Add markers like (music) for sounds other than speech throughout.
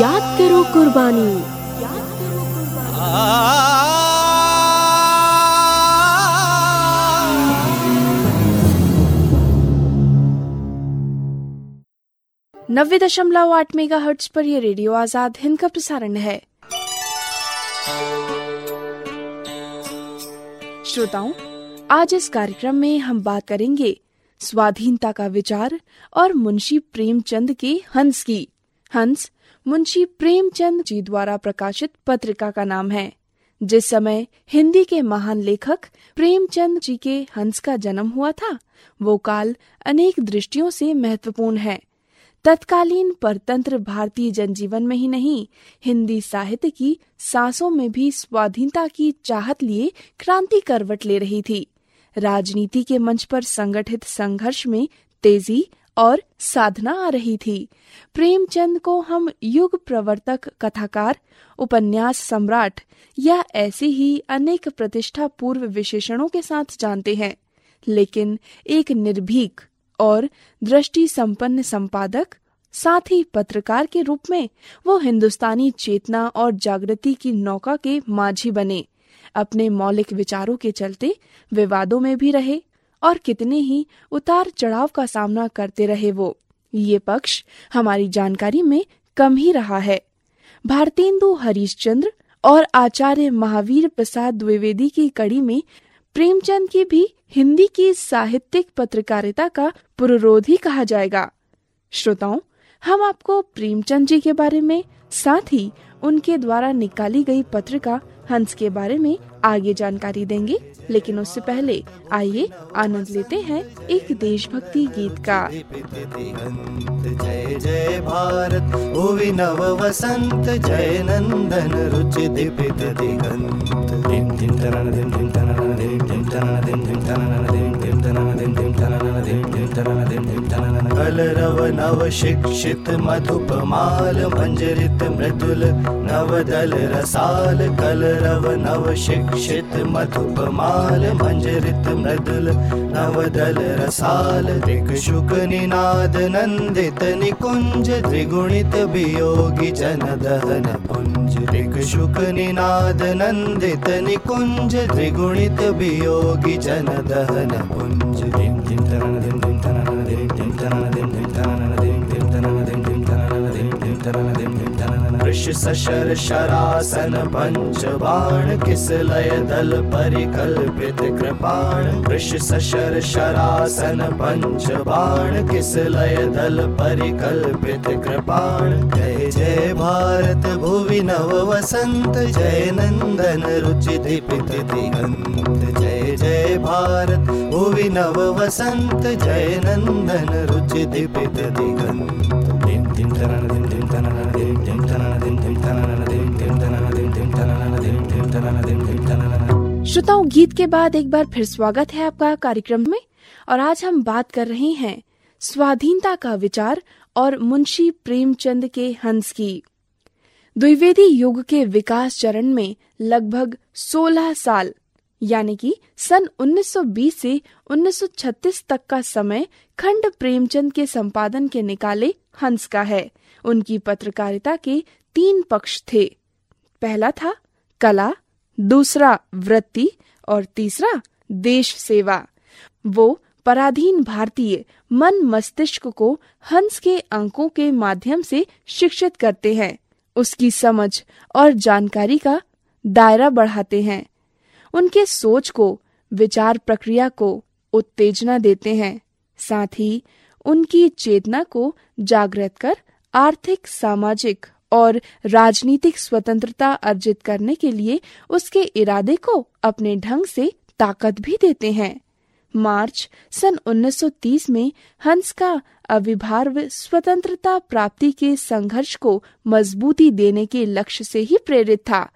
याद करो कुर्बानी। नब्बे दशमलव आठ मेगा हर्ट्स पर यह रेडियो आज़ाद हिंद का प्रसारण है। श्रोताओं, आज इस कार्यक्रम में हम बात करेंगे स्वाधीनता का विचार और मुंशी प्रेमचंद के हंस की। हंस मुंशी प्रेमचंद जी द्वारा प्रकाशित पत्रिका का नाम है। जिस समय हिंदी के महान लेखक प्रेमचंद जी के हंस का जन्म हुआ था, वो काल अनेक दृष्टियों से महत्वपूर्ण है। तत्कालीन परतंत्र भारतीय जनजीवन में ही नहीं, हिंदी साहित्य की सांसों में भी स्वाधीनता की चाहत लिए क्रांति करवट ले रही थी। राजनीति के मंच पर संगठित संघर्ष में तेज़ी और साधना आ रही थी। प्रेमचंद को हम युग प्रवर्तक, कथाकार, उपन्यास सम्राट या ऐसे ही अनेक प्रतिष्ठा पूर्व विशेषणों के साथ जानते हैं, लेकिन एक निर्भीक और दृष्टि संपन्न संपादक, साथ ही पत्रकार के रूप में वो हिंदुस्तानी चेतना और जागृति की नौका के माझी बने। अपने मौलिक विचारों के चलते विवादों में भी रहे और कितने ही उतार चढ़ाव का सामना करते रहे वो। ये पक्ष हमारी जानकारी में कम ही रहा है। भारतेंदु हरीशचंद्र और आचार्य महावीर प्रसाद द्विवेदी की कड़ी में प्रेमचंद की भी हिंदी की साहित्यिक पत्रकारिता का पुरोधी कहा जाएगा। श्रोताओं, हम आपको प्रेमचंद जी के बारे में साथ ही उनके द्वारा निकाली गई पत्रिका हंस के बारे में आगे जानकारी देंगे लेकिन उससे पहले आइए आनंद लेते हैं एक देशभक्ति गीत का जय जय भारत नव वसंत जय नंदन रुचि दीपित दिगंत धिम तनन धिम धिम तनन धिम धिम तनन धिम धनवन नवशिक्षित मधुपमाल मञ्जरित मृदुल नवदल रसाल कलरव नवशिक्षित मधुपमाल मञ्जरित मृदुल नवदल रसाल दिक्शुक निनाद नन्दित निकुञ्ज कुञ्ज त्रिगुणित भियोगि जन पुञ्ज दिक्शुक निनाद नन्दित निकुञ्ज कुञ्ज त्रिगुणित भियोगि जन दहन सशर शरासन पञ्च बाण किसलय दल परिकल्पित कृपाण। कृष सशर शरासन पञ्च बाण किसलय दल परिकल्पित कृपाण। जय जय भारत भुवि नव वसन्त जय नन्दन रुचि जय भारत भुवि नव वसंत जय नंदन रुचि दीपित दिगंत। तनन तनन तनन तनन तनन तनन तनन तनन श्रोताओं गीत के बाद एक बार फिर स्वागत है आपका कार्यक्रम में और आज हम बात कर रहे हैं स्वाधीनता का विचार और मुंशी प्रेमचंद के हंस की। द्विवेदी युग के विकास चरण में लगभग 16 साल यानी कि सन 1920 से 1936 तक का समय खंड प्रेमचंद के संपादन के निकाले हंस का है। उनकी पत्रकारिता के तीन पक्ष थे। पहला था कला, दूसरा वृत्ति और तीसरा देश सेवा। वो पराधीन भारतीय मन मस्तिष्क को हंस के अंकों के माध्यम से शिक्षित करते हैं। उसकी समझ और जानकारी का दायरा बढ़ाते हैं। उनके सोच को, विचार प्रक्रिया को उत्तेजना देते हैं। साथ ही उनकी चेतना को जागृत कर आर्थिक, सामाजिक और राजनीतिक स्वतंत्रता अर्जित करने के लिए उसके इरादे को अपने ढंग से ताकत भी देते हैं। मार्च सन 1930 में हंस का अविभार्व स्वतंत्रता प्राप्ति के संघर्ष को मजबूती देने के लक्ष्य से ही प्रेरित था।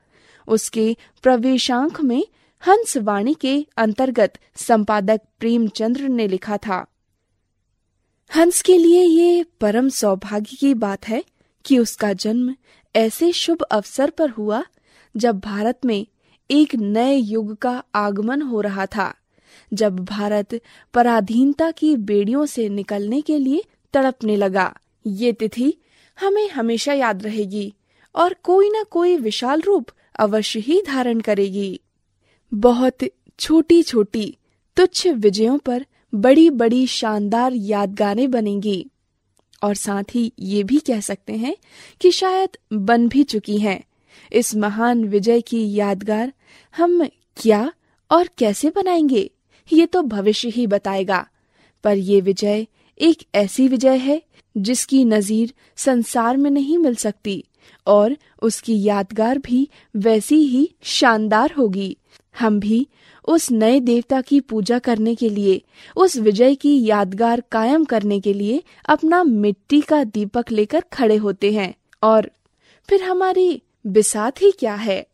उसके प्रवेशांक में हंस वाणी के अंतर्गत संपादक प्रेमचंद्र ने लिखा था, हंस के लिए ये परम सौभाग्य की बात है कि उसका जन्म ऐसे शुभ अवसर पर हुआ जब भारत में एक नए युग का आगमन हो रहा था, जब भारत पराधीनता की बेड़ियों से निकलने के लिए तड़पने लगा। ये तिथि हमें हमेशा याद रहेगी और कोई न कोई विशाल रूप अवश्य ही धारण करेगी। बहुत छोटी छोटी तुच्छ विजयों पर बड़ी बड़ी शानदार यादगारें बनेंगी। और साथ ही ये भी कह सकते हैं कि शायद बन भी चुकी हैं। इस महान विजय की यादगार हम क्या और कैसे बनाएँगे, ये तो भविष्य ही बताएगा। पर ये विजय एक ऐसी विजय है जिसकी नजीर संसार में नहीं मिल सकती और उसकी यादगार भी वैसी ही शानदार होगी। हम भी उस नए देवता की पूजा करने के लिए, उस विजय की यादगार कायम करने के लिए अपना मिट्टी का दीपक लेकर खड़े होते हैं। और फिर हमारी बिसात ही क्या है?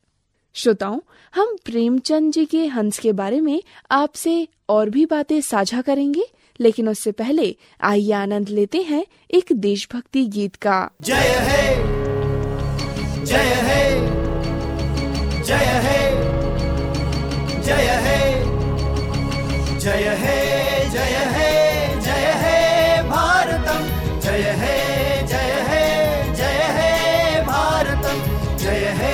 श्रोताओं, हम प्रेमचंद जी के हंस के बारे में आपसे और भी बातें साझा करेंगे, लेकिन उससे पहले आइए आनंद लेते हैं एक देशभक्ति गीत का। जय है जय है जय है। जय हे जय हे जय हे भारतम। जय हे जय हे जय हे भारतम। जय हे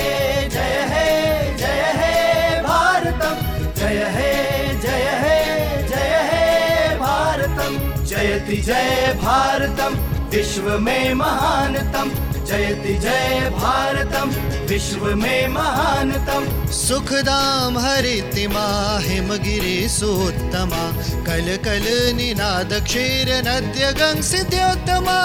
जय हे जय हे भारतम। जय हे जय हे जय हे भारतम। जयति जय भारतम, विश्व में महानतम। जयति जय भारतम। विश्व में महानतम। सुखदाम हरितिमा हिमगिरि सोत्तमा। कल कल निनाद क्षीर नद्य गंग सिद्योत्तमा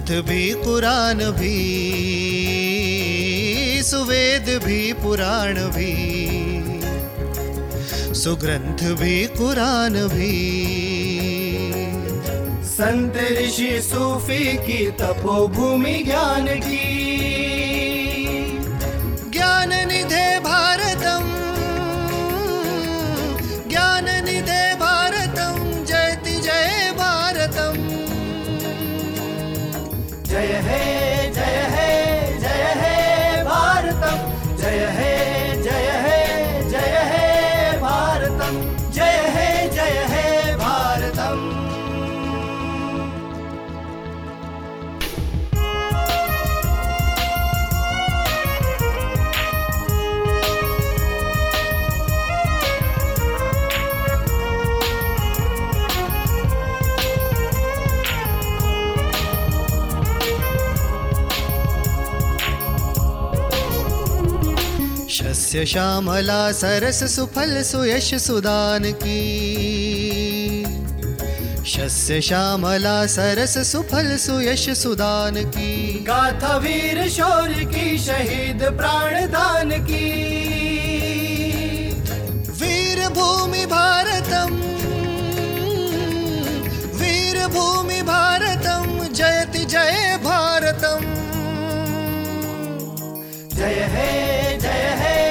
सुग्रंथ भी, कुरान भी, सुवेद भी, पुराण भी, सुग्रंथ भी, कुरान भी। संत ऋषि सूफी की तपोभूमि ज्ञान की। श्यामला सरस सुफल सुयश सुदान की। शस्य श्यामला सरस सुफल सुयश सुदान की। गाथा वीर शौर की शहीद प्राण दान की। वीर भूमि भारतम वीर भूमि भारतम जयति जय भारतम। जय हे जय हे।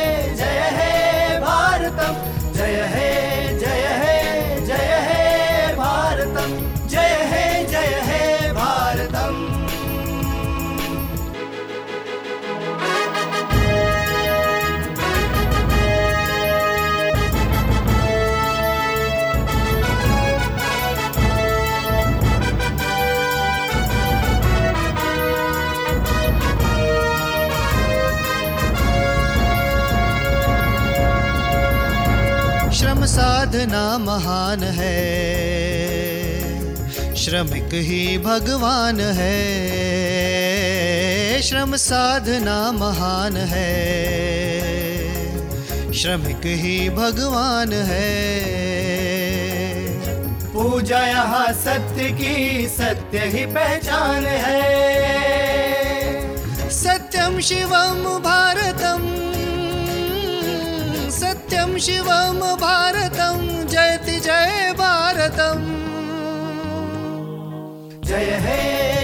साधना महान है। श्रमिक ही भगवान है। श्रम साधना महान है। श्रमिक ही भगवान है। पूजा यहाँ सत्य की सत्य ही पहचान है। सत्यम शिवम भारतम शिव भारत जयति जय भारत जय हे।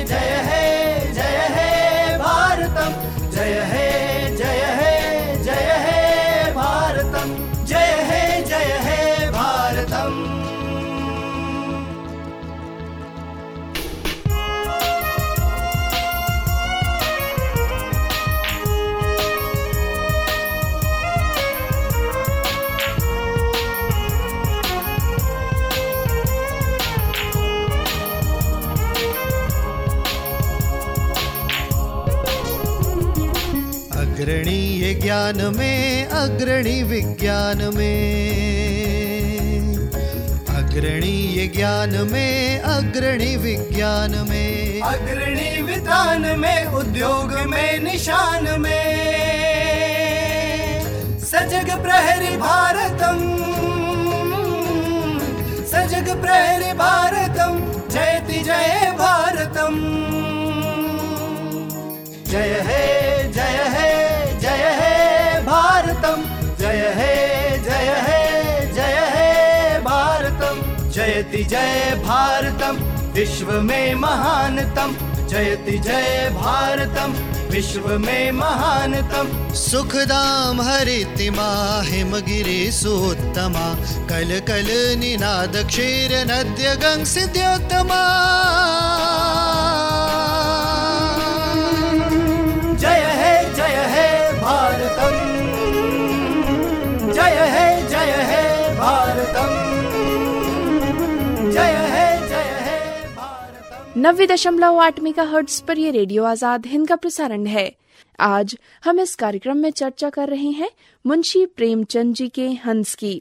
अग्रणीय ज्ञान में, अग्रणी विज्ञान में। अग्रणीय ज्ञान में, अग्रणी विज्ञान में। अग्रणी विधान में, उद्योग में, निशान में। सजग प्रहरी भारतम, सजग प्रहरी भारतम जयति जय भारतम। हे, जय हे जय हे भारतम। जयति जय भारतम, विश्व में महानतम। जयति जय भारतम, विश्व में महानतम। सुखदाम हरितिमा हिमगिरि सुत्तमा कल कल निनाद क्षीर नद्य गंग सिद्योत्तमा नब्बे दशमलव आठ मेगा हर्ट्स पर ये रेडियो आज़ाद हिंद का प्रसारण है। आज हम इस कार्यक्रम में चर्चा कर रहे हैं मुंशी प्रेमचंद जी के हंस की।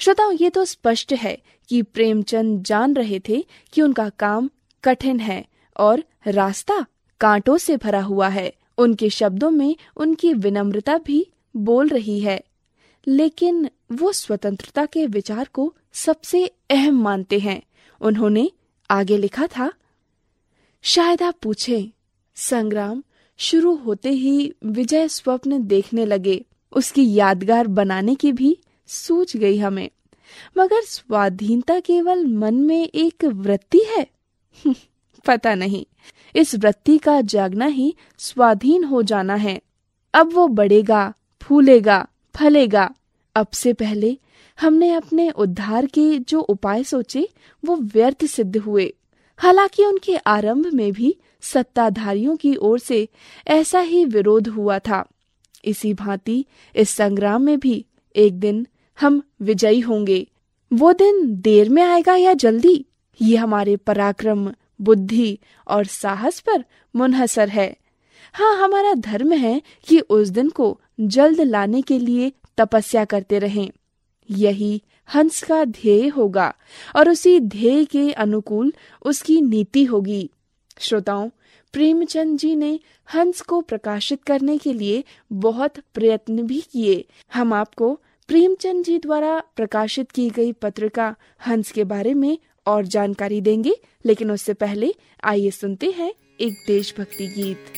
श्रोताओं, ये तो स्पष्ट है कि प्रेमचंद जान रहे थे कि उनका काम कठिन है और रास्ता कांटों से भरा हुआ है। उनके शब्दों में उनकी विनम्रता भी बोल रही है। लेकिन वो स्वतंत्रता के विचार को सबसे अहम मानते हैं। उन्होंने आगे लिखा था शायद आप पूछें, संग्राम शुरू होते ही विजय स्वप्न देखने लगे। उसकी यादगार बनाने की भी सूझ गई हमें। मगर स्वाधीनता केवल मन में एक वृत्ति है? (laughs) पता नहीं। इस वृत्ति का जागना ही स्वाधीन हो जाना है। अब वो बढ़ेगा, फूलेगा, फलेगा। अब से पहले हमने अपने उद्धार के जो उपाय सोचे, वो व्यर्थ सिद्ध हुए। हालाँकि उनके आरंभ में भी सत्ताधारियों की ओर से ऐसा ही विरोध हुआ था। इसी भांति इस संग्राम में भी एक दिन हम विजयी होंगे। वो दिन देर में आएगा या जल्दी? ये हमारे पराक्रम, बुद्धि और साहस पर मुनहसर है। हाँ हमारा धर्म है कि उस दिन को जल्द लाने के लिए तपस्या करते रहें। यही हंस का ध्येय होगा और उसी ध्येय के अनुकूल उसकी नीति होगी श्रोताओं प्रेमचंद जी ने हंस को प्रकाशित करने के लिए बहुत प्रयत्न भी किए हम आपको प्रेमचंद जी द्वारा प्रकाशित की गई पत्रिका हंस के बारे में और जानकारी देंगे लेकिन उससे पहले आइए सुनते हैं एक देशभक्ति गीत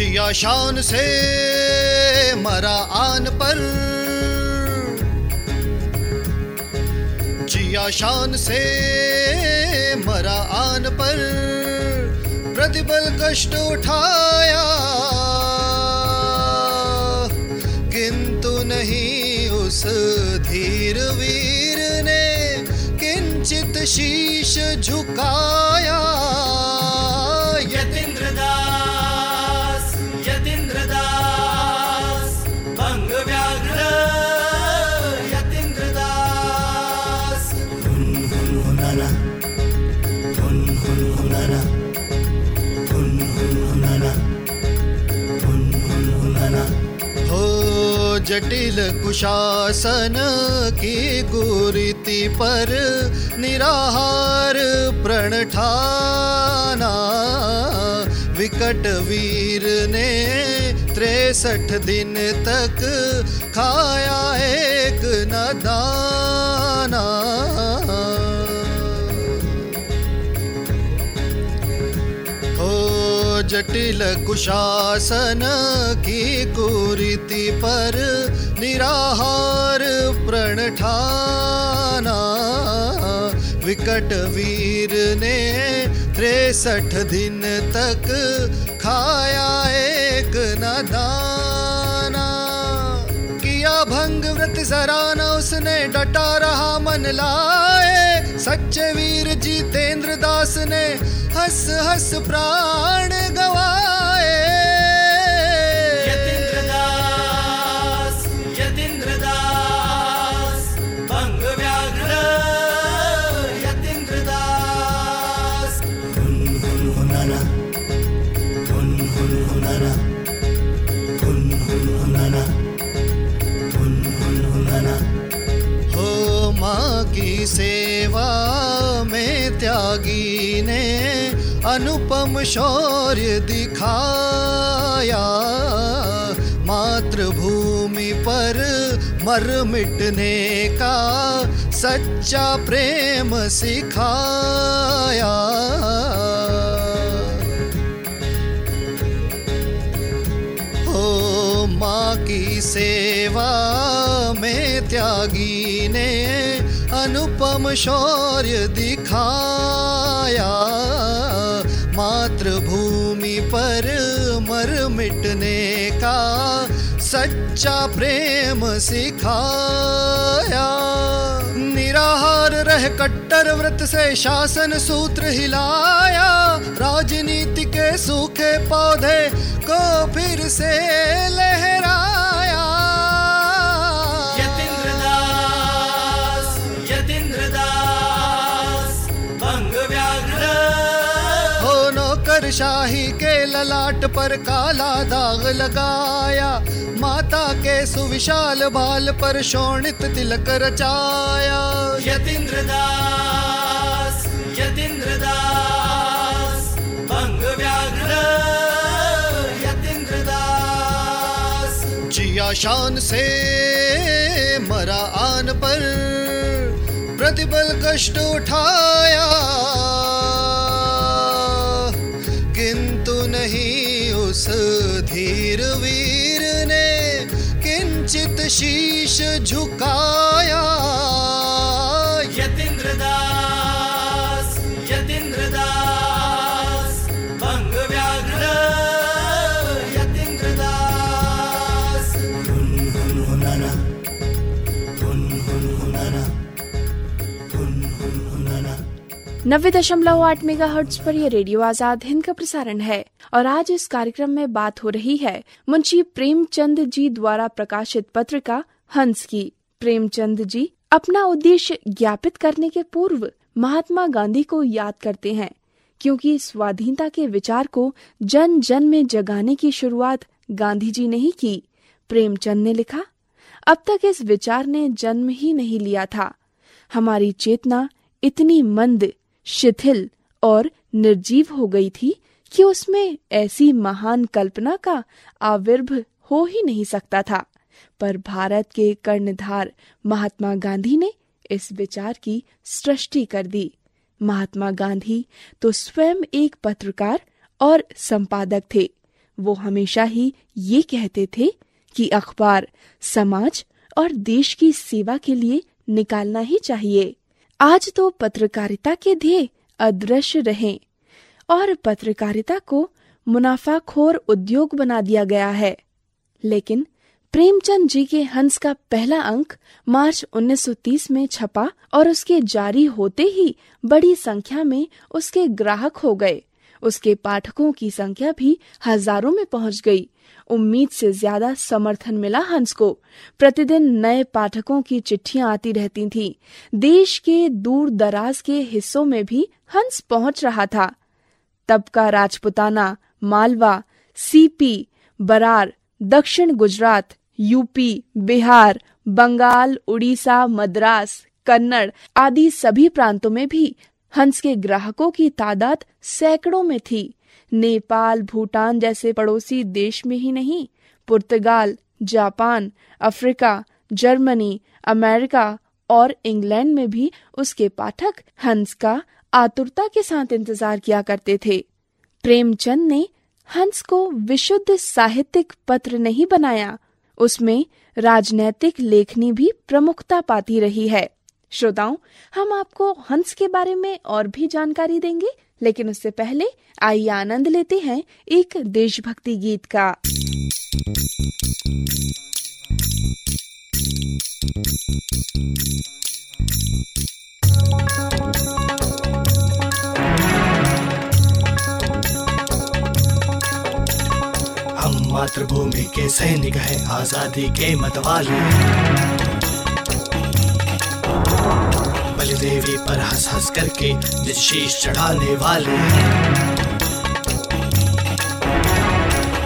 जिया शान से मरा आन पर। जिया शान से मरा आन पर। प्रतिबल कष्ट उठाया। किंतु नहीं उस धीर वीर ने किंचित शीश झुकाया। जटिल कुशासन की कुरीति पर निराहार प्रण ठाना विकट वीर ने त्रेसठ दिन तक खाया एक न जटिल कुशासन की कुरीति पर निराहार प्रण विकट वीर ने त्रेसठ दिन तक खाया एक न किया भंग व्रत जरा न उसने डटा रहा मन लाए। सच्चे वीर जितेंद्र दास ने हंस हंस प्राण गवाए। यतीन्द्र दास यतीन्द्र दास भंग व्याघ्र यतीन्द्र दास हुन हुन हुनाना हुन हुन हुनाना हुन हुन हुनाना हुन हुन हुनाना। हो माँ की सेवा। अनुपम शौर्य दिखाया। मातृभूमि पर मर मिटने का सच्चा प्रेम सिखाया। हो माँ की सेवा में त्यागी ने अनुपम शौर्य दिखाया। पर मर मिटने का सच्चा प्रेम सिखाया। निराहार रह कट्टर व्रत से शासन सूत्र हिलाया। राजनीति के सूखे पौधे को फिर से लहराया। शाही के ललाट पर काला दाग लगाया। माता के सुविशाल बाल पर शोणित तिलक रचाया। यतीन्द्र दास यतीन्द्र दास भंग व्याघ्र यतीन्द्र दास जिया शान से मरा आन पर प्रतिबल कष्ट उठाया। शीश झुकाया। यतीन्द्र दास यतीन्द्र दास भंग व्याघ्र यतीन्द्र दास हुन हुन हुनाना हुन हुन हुनाना हुन हुन हुनाना नब्बे दशमलव आठ मेगा हर्ट्ज पर यह रेडियो आज़ाद हिंद का प्रसारण है और आज इस कार्यक्रम में बात हो रही है मुंशी प्रेमचंद जी द्वारा प्रकाशित पत्रिका हंस की। प्रेमचंद जी अपना उद्देश्य ज्ञापित करने के पूर्व महात्मा गांधी को याद करते हैं, क्योंकि स्वाधीनता के विचार को जन जन में जगाने की शुरुआत गांधी जी ने ही की। प्रेमचंद ने लिखा, अब तक इस विचार ने जन्म ही नहीं लिया था। हमारी चेतना इतनी मंद, शिथिल और निर्जीव हो गई थी कि उसमें ऐसी महान कल्पना का आविर्भ हो ही नहीं सकता था। पर भारत के कर्णधार महात्मा गांधी ने इस विचार की सृष्टि कर दी। महात्मा गांधी तो स्वयं एक पत्रकार और संपादक थे। वो हमेशा ही ये कहते थे कि अखबार समाज और देश की सेवा के लिए निकालना ही चाहिए। आज तो पत्रकारिता के ध्येय अदृश्य रहे। और पत्रकारिता को मुनाफाखोर उद्योग बना दिया गया है। लेकिन प्रेमचंद जी के हंस का पहला अंक मार्च 1930 में छपा और उसके जारी होते ही बड़ी संख्या में उसके ग्राहक हो गए। उसके पाठकों की संख्या भी हज़ारों में पहुँच गई। उम्मीद से ज़्यादा समर्थन मिला हंस को। प्रतिदिन नए पाठकों की चिट्ठियाँ आती रहती थीं। देश के दूर दराज के हिस्सों में भी हंस पहुँच रहा था। तब का राजपुताना मालवा सीपी बरार, दक्षिण गुजरात यूपी बिहार, बंगाल, उड़ीसा, मद्रास, कन्नड़ आदि सभी प्रांतों में भी हंस के ग्राहकों की तादाद सैकड़ों में थी। नेपाल, भूटान जैसे पड़ोसी देश में ही नहीं, Portugal, Japan, Africa, Germany, America और इंग्लैंड में भी उसके पाठक हंस का आतुरता के साथ इंतज़ार किया करते थे। प्रेमचंद ने हंस को विशुद्ध साहित्यिक पत्र नहीं बनाया। उसमें राजनैतिक लेखनी भी प्रमुखता पाती रही है। श्रोताओं, हम आपको हंस के बारे में और भी जानकारी देंगे, लेकिन उससे पहले आइए आनंद लेते हैं एक देशभक्ति गीत का। मातृभूमि के सैनिक हैं, आज़ादी के मतवाले। बलिदेवी पर हंस हंस करके शीश चढ़ाने वाले।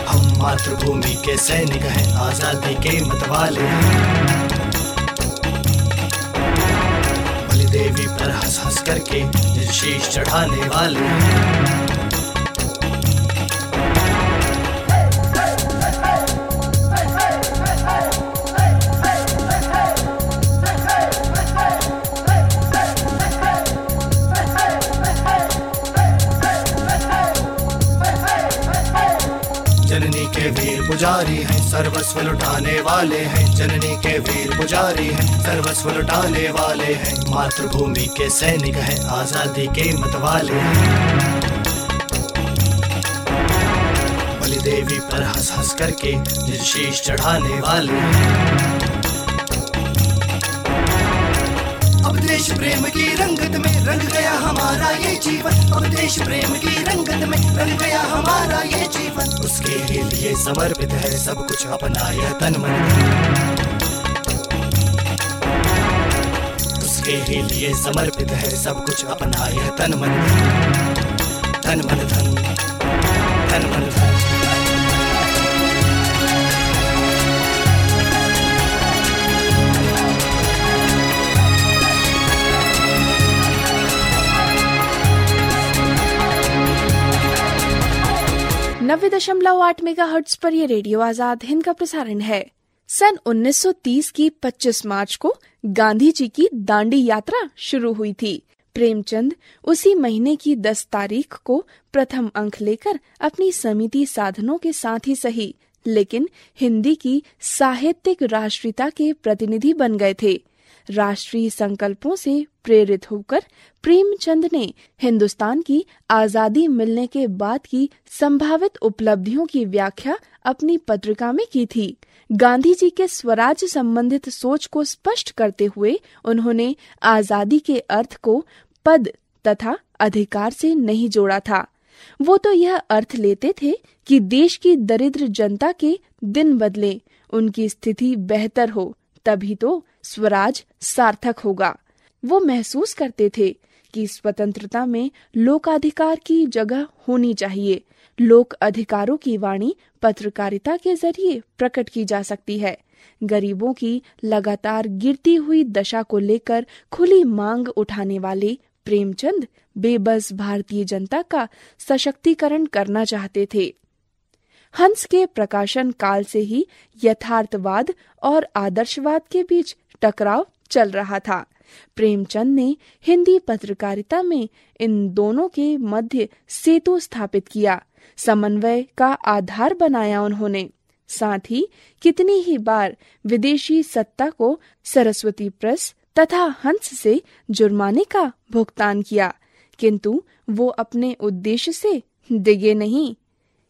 हम मातृभूमि के सैनिक हैं, आज़ादी के मतवाले। हैं बलिदेवी पर हंस हंस करके शीश चढ़ाने वाले। पुजारी हैं, सर्वस्व लुटाने वाले हैं, जननी के वीर पुजारी हैं, सर्वस्व लुटाने वाले हैं, मातृभूमि के सैनिक हैं, आज़ादी के मतवाले हैं। बलि देवी पर हंस हंस करके शीश चढ़ाने वाले हैं। अब देश प्रेम की रंगत में रंग हमारा ये जीवन, अब देश प्रेम की रंगत में रंग गया हमारा ये जीवन। उसके लिए समर्पित है सब कुछ अपना यह तन मन। उसके लिए समर्पित है सब कुछ अपना यह तन मन। धन। मन धन। नब्बे दशमलव आठ मेगा हर्ट्स पर यह रेडियो आज़ाद हिंद का प्रसारण है। सन 1930 की 25 मार्च को गांधी जी की दांडी यात्रा शुरू हुई थी। प्रेमचंद उसी महीने की 10 तारीख को प्रथम अंक लेकर अपनी समिति साधनों के साथ ही सही, लेकिन हिंदी की साहित्यिक राष्ट्रीयता के प्रतिनिधि बन गए थे। राष्ट्रीय संकल्पों से प्रेरित होकर प्रेमचंद ने हिंदुस्तान की आज़ादी मिलने के बाद की संभावित उपलब्धियों की व्याख्या अपनी पत्रिका में की थी। गांधी जी के स्वराज संबंधित सोच को स्पष्ट करते हुए उन्होंने आज़ादी के अर्थ को पद तथा अधिकार से नहीं जोड़ा था। वो तो यह अर्थ लेते थे कि देश की दरिद्र जनता के दिन बदले, उनकी स्थिति बेहतर हो, तभी तो स्वराज सार्थक होगा। वो महसूस करते थे कि स्वतंत्रता में लोकाधिकार की जगह होनी चाहिए। लोक अधिकारों की वाणी पत्रकारिता के ज़रिए प्रकट की जा सकती है। गरीबों की लगातार गिरती हुई दशा को लेकर खुली मांग उठाने वाले प्रेमचंद बेबस भारतीय जनता का सशक्तिकरण करना चाहते थे। हंस के प्रकाशन काल से ही यथार्थवाद और आदर्शवाद के बीच टकराव चल रहा था। प्रेमचंद ने हिंदी पत्रकारिता में इन दोनों के मध्य सेतु स्थापित किया। समन्वय का आधार बनाया उन्होंने। साथ ही कितनी ही बार विदेशी सत्ता को सरस्वती प्रेस तथा हंस से जुर्माने का भुगतान किया, किंतु वो अपने उद्देश्य से डिगे नहीं।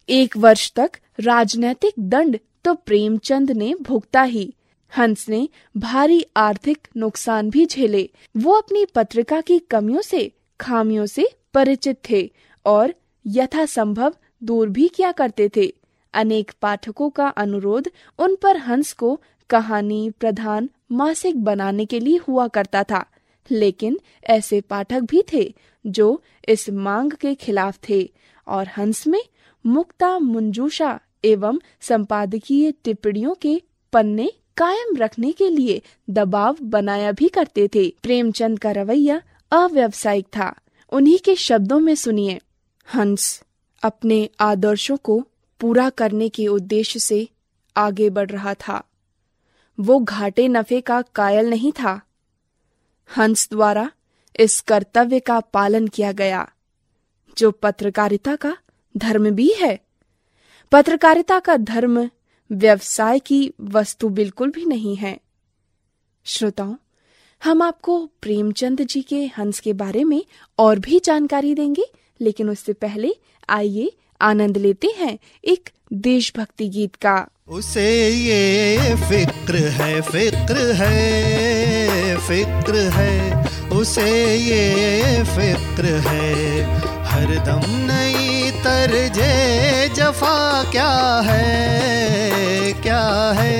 एक वर्ष तक राजनैतिक दंड तो प्रेमचंद ने भुगता ही। हंस ने भारी आर्थिक नुकसान भी झेले। वो अपनी पत्रिका की कमियों से, खामियों से परिचित थे और यथासंभव दूर भी किया करते थे। अनेक पाठकों का अनुरोध उन पर हंस को कहानी प्रधान मासिक बनाने के लिए हुआ करता था। लेकिन ऐसे पाठक भी थे जो इस मांग के खिलाफ थे और हंस में मुक्ता मुंजूशा एवं संपादकीय टिप्पणियों के पन्ने कायम रखने के लिए दबाव बनाया भी करते थे। प्रेमचंद का रवैया अव्यवसायिक था। उन्हीं के शब्दों में सुनिए, हंस, अपने आदर्शों को पूरा करने के उद्देश्य से आगे बढ़ रहा था। वो घाटे नफे का कायल नहीं था। हंस द्वारा इस कर्तव्य का पालन किया गया। जो पत्रकारिता का धर्म भी है। पत्रकारिता का धर्म व्यवसाय की वस्तु बिल्कुल भी नहीं है। श्रोताओं, हम आपको प्रेमचंद जी के हंस के बारे में और भी जानकारी देंगे, लेकिन उससे पहले आइए आनंद लेते हैं एक देशभक्ति गीत का। उसे ये फ़िक्र है फ़िक्र है फ़िक्र है। उसे ये फ़िक्र है हरदम नई तरजे जफा क्या है क्या है?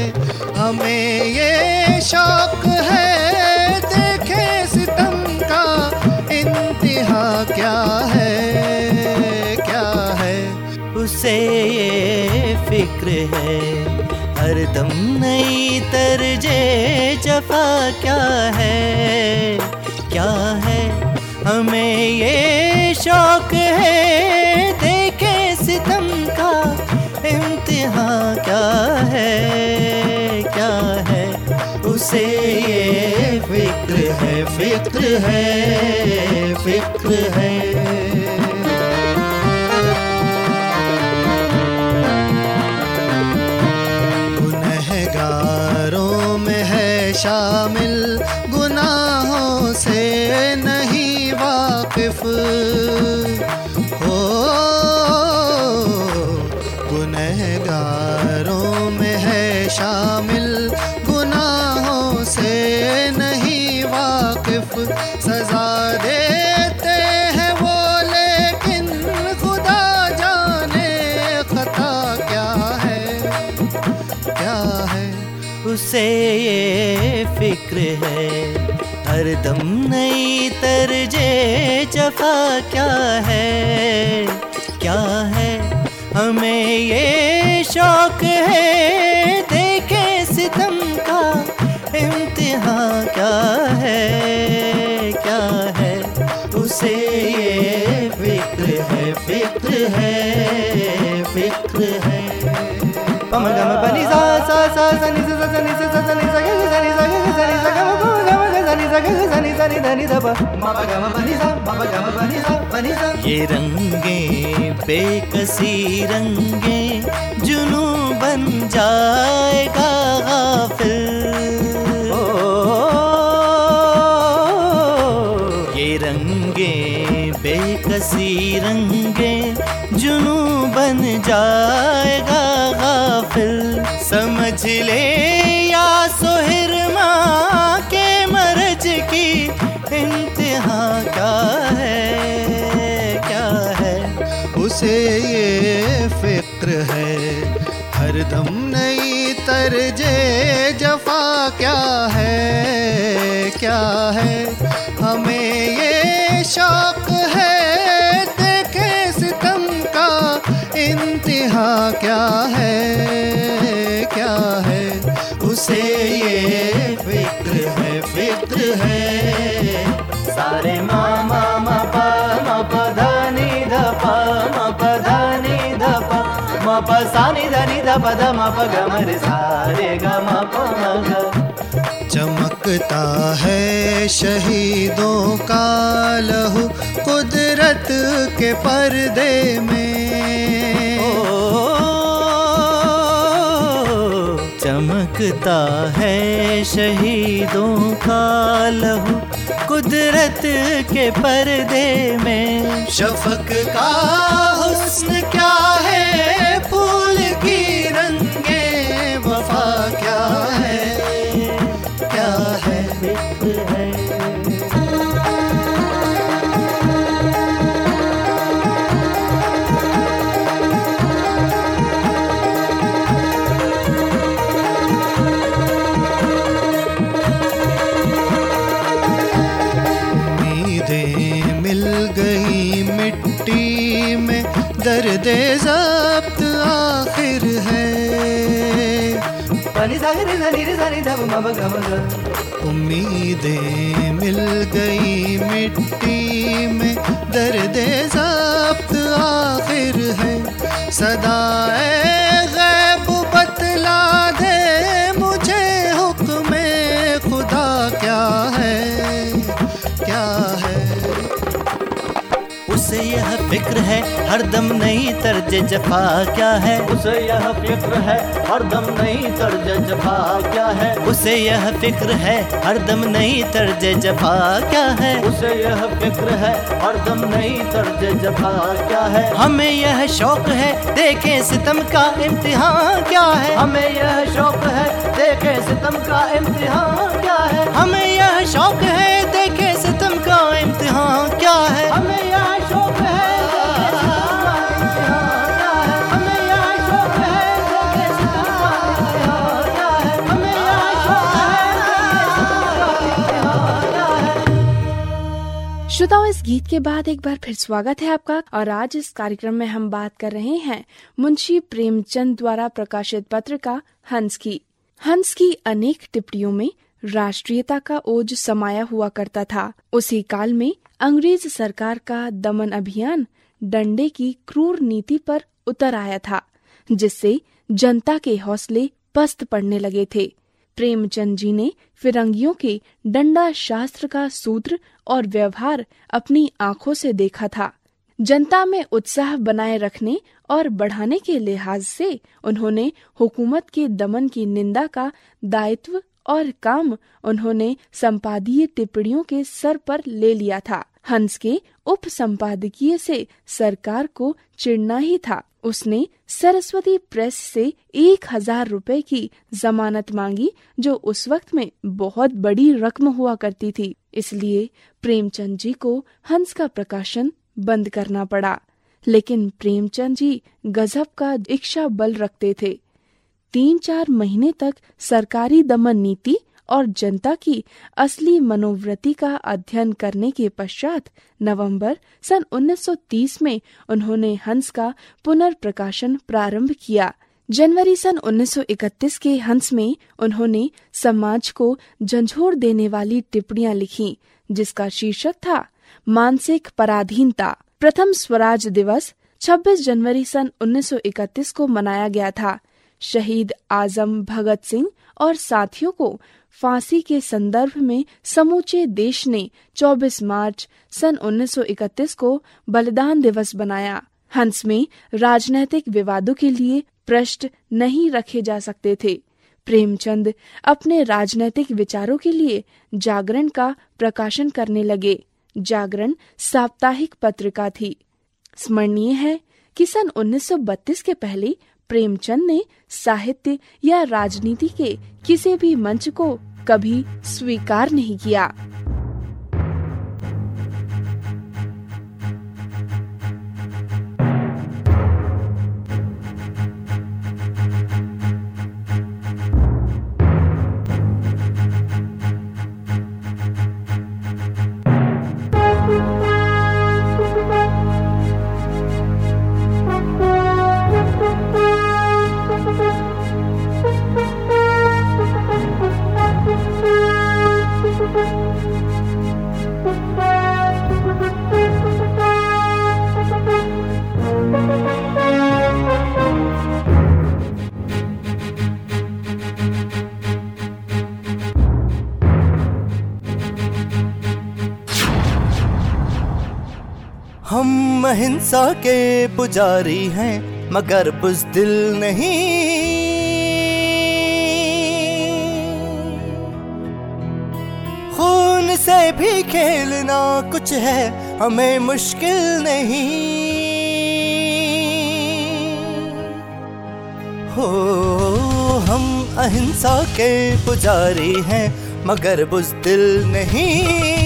हमें ये शौक है, देखे सितम का इंतहा क्या है क्या है? उसे ये फ़िक्र है हरदम नई तरजे जफा क्या है क्या है? हमें ये शौक है क्या है क्या है? उसे ये फ़िक्र है फ़िक्र है फ़िक्र है। उसे ये फ़िक्र है। हर दम नई तरजे जफा क्या है? क्या है? हमें ये शौक है, देखे सितम का इम्तिहा क्या है? क्या है? उसे ये फ़िक्र है फ़िक्र है फ़िक्र है। पम गम पनी ये रंगे बेकसी रंगे जुनू बन जाएगा गाफिल ये रंगे बेकसी रंगे जुनू बन जाएगा गाफिल समझ ले या सोहर माँ के मर्ज की, इंतहा क्या है क्या है? उसे ये फ़िक्र है हरदम नई तरजे जफा क्या है क्या है? हमें ये शौक है, देखे सितम का, इंतहा क्या है? पा सा नि ध नि ध प ध मा प ग म रे सा रे ग म प म ग चमकता है शहीदों का लहू कुदरत के पर्दे में। चमकता है शहीदों का लहू कुदरत के पर्दे में। शफक का हुस्न क्या है? दर्द जब्त आखिर है। उम्मीदें मिल गई मिट्टी में दर्द जब्त आखिर है। सदाए गैब बतला दे मुझे हुक्म खुदा क्या है है फ़िक्र है हरदम नई तर्ज जफा क्या है? उसे यह फ़िक्र है हरदम नई तर्ज जफा क्या है? उसे यह फ़िक्र है हरदम नई तर्ज जफा क्या है? उसे यह फ़िक्र है हरदम नई तर्ज जफा क्या है? हमें यह शौक है देखे सितम का इम्तिहान क्या है? हमें यह शौक है देखे सितम का इम्तिहान क्या है? हमें यह शौक है देखे गीत के बाद एक बार फिर स्वागत है आपका और आज इस कार्यक्रम में हम बात कर रहे हैं मुंशी प्रेमचंद द्वारा प्रकाशित पत्र का हंस की। हंस की अनेक टिप्पणियों में राष्ट्रीयता का ओज समाया हुआ करता था। उसी काल में अंग्रेज़ सरकार का दमन अभियान डंडे की क्रूर नीति पर उतर आया था, जिससे जनता के हौसले पस्त पड़ने लगे थे। प्रेमचंद जी ने फिरंगियों के डंडा शास्त्र का सूत्र और व्यवहार अपनी आँखों से देखा था। जनता में उत्साह बनाए रखने और बढ़ाने के लिहाज से उन्होंने हुकूमत के दमन की निंदा का दायित्व और काम उन्होंने संपादीय टिप्पणियों के सर पर ले लिया था। हंस के उप संपादकीय से सरकार को चिढ़ना ही था। उसने सरस्वती प्रेस से एक हज़ार रूपए की जमानत मांगी, जो उस वक्त में बहुत बड़ी रकम हुआ करती थी। इसलिए प्रेमचंद जी को हंस का प्रकाशन बंद करना पड़ा। लेकिन प्रेमचंद जी गजब का इच्छा बल रखते थे। तीन चार महीने तक सरकारी दमन नीति और जनता की असली मनोवृत्ति का अध्ययन करने के पश्चात नवंबर सन 1930 में उन्होंने हंस का पुनर्प्रकाशन प्रारंभ किया। जनवरी सन 1931 के हंस में उन्होंने समाज को झंझोर देने वाली टिप्पणियाँ लिखी, जिसका शीर्षक था, मानसिक पराधीनता। प्रथम स्वराज दिवस 26 जनवरी सन 1931 को मनाया गया था। शहीद आज़म भगत सिंह और साथियों को फांसी के संदर्भ में समूचे देश ने 24 मार्च सन 1931 को बलिदान दिवस बनाया। हंस में राजनैतिक विवादों के लिए प्रश्न नहीं रखे जा सकते थे। प्रेमचंद अपने राजनैतिक विचारों के लिए जागरण का प्रकाशन करने लगे। जागरण साप्ताहिक पत्रिका थी। स्मरणीय है कि सन 1932 के पहले प्रेमचंद ने साहित्य या राजनीति के किसी भी मंच को कभी स्वीकार नहीं किया। अहिंसा के पुजारी हैं, मगर बुजदिल नहीं। खून से भी खेलना कुछ है, हमें मुश्किल नहीं। हो, हम अहिंसा के पुजारी हैं, मगर बुजदिल नहीं।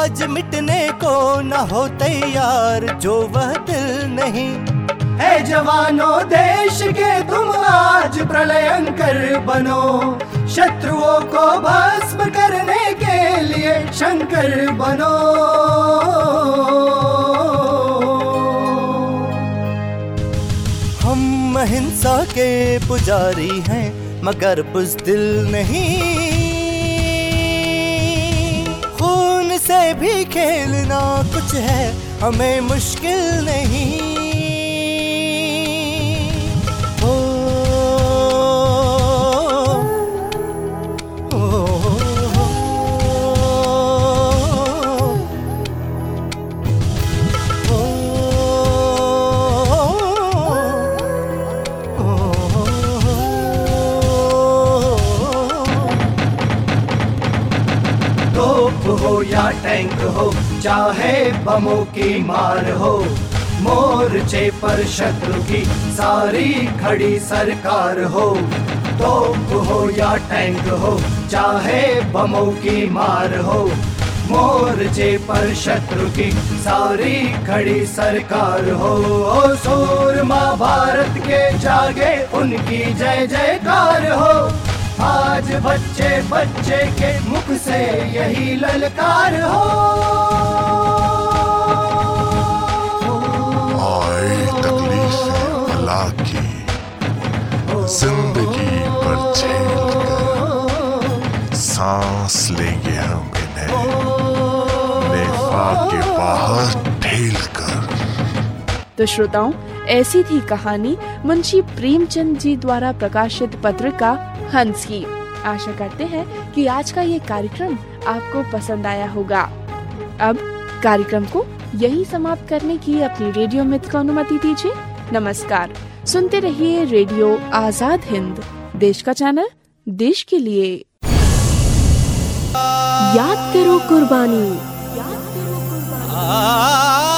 आज मिटने को न हो तैयार जो वह दिल नहीं। है जवानों देश के तुम आज प्रलयंकर बनो। शत्रुओं को भस्म करने के लिए शंकर बनो। हम अहिंसा के पुजारी हैं मगर बुजदिल नहीं। से भी खेलना कुछ है हमें मुश्किल नहीं। या टैंक हो, चाहे बमों की मार हो। मोर्चे पर शत्रु की सारी खड़ी सरकार हो। तोप हो या टैंक हो, चाहे बमों की मार हो। मोर्चे पर शत्रु की सारी खड़ी सरकार हो। ओ सूरमा भारत के जागे, उनकी जय जयकार हो। आज बच्चे बच्चे के मुख से यही ललकार हो। आए तकलीफें भला की ज़िंदगी पर झेल कर सांस लेंगे हम इन्हें। नेफा के बाहर ढेल कर। तो श्रोताओं ऐसी थी कहानी मुंशी प्रेमचंद जी द्वारा प्रकाशित पत्रिका हंस की। आशा करते हैं कि आज का ये कार्यक्रम आपको पसंद आया होगा। अब कार्यक्रम को यही समाप्त करने की अपनी रेडियो मित्र को अनुमति दीजिए। नमस्कार। सुनते रहिए रेडियो आज़ाद हिंद। देश का चैनल, देश के लिए। याद करो कुर्बानी। आ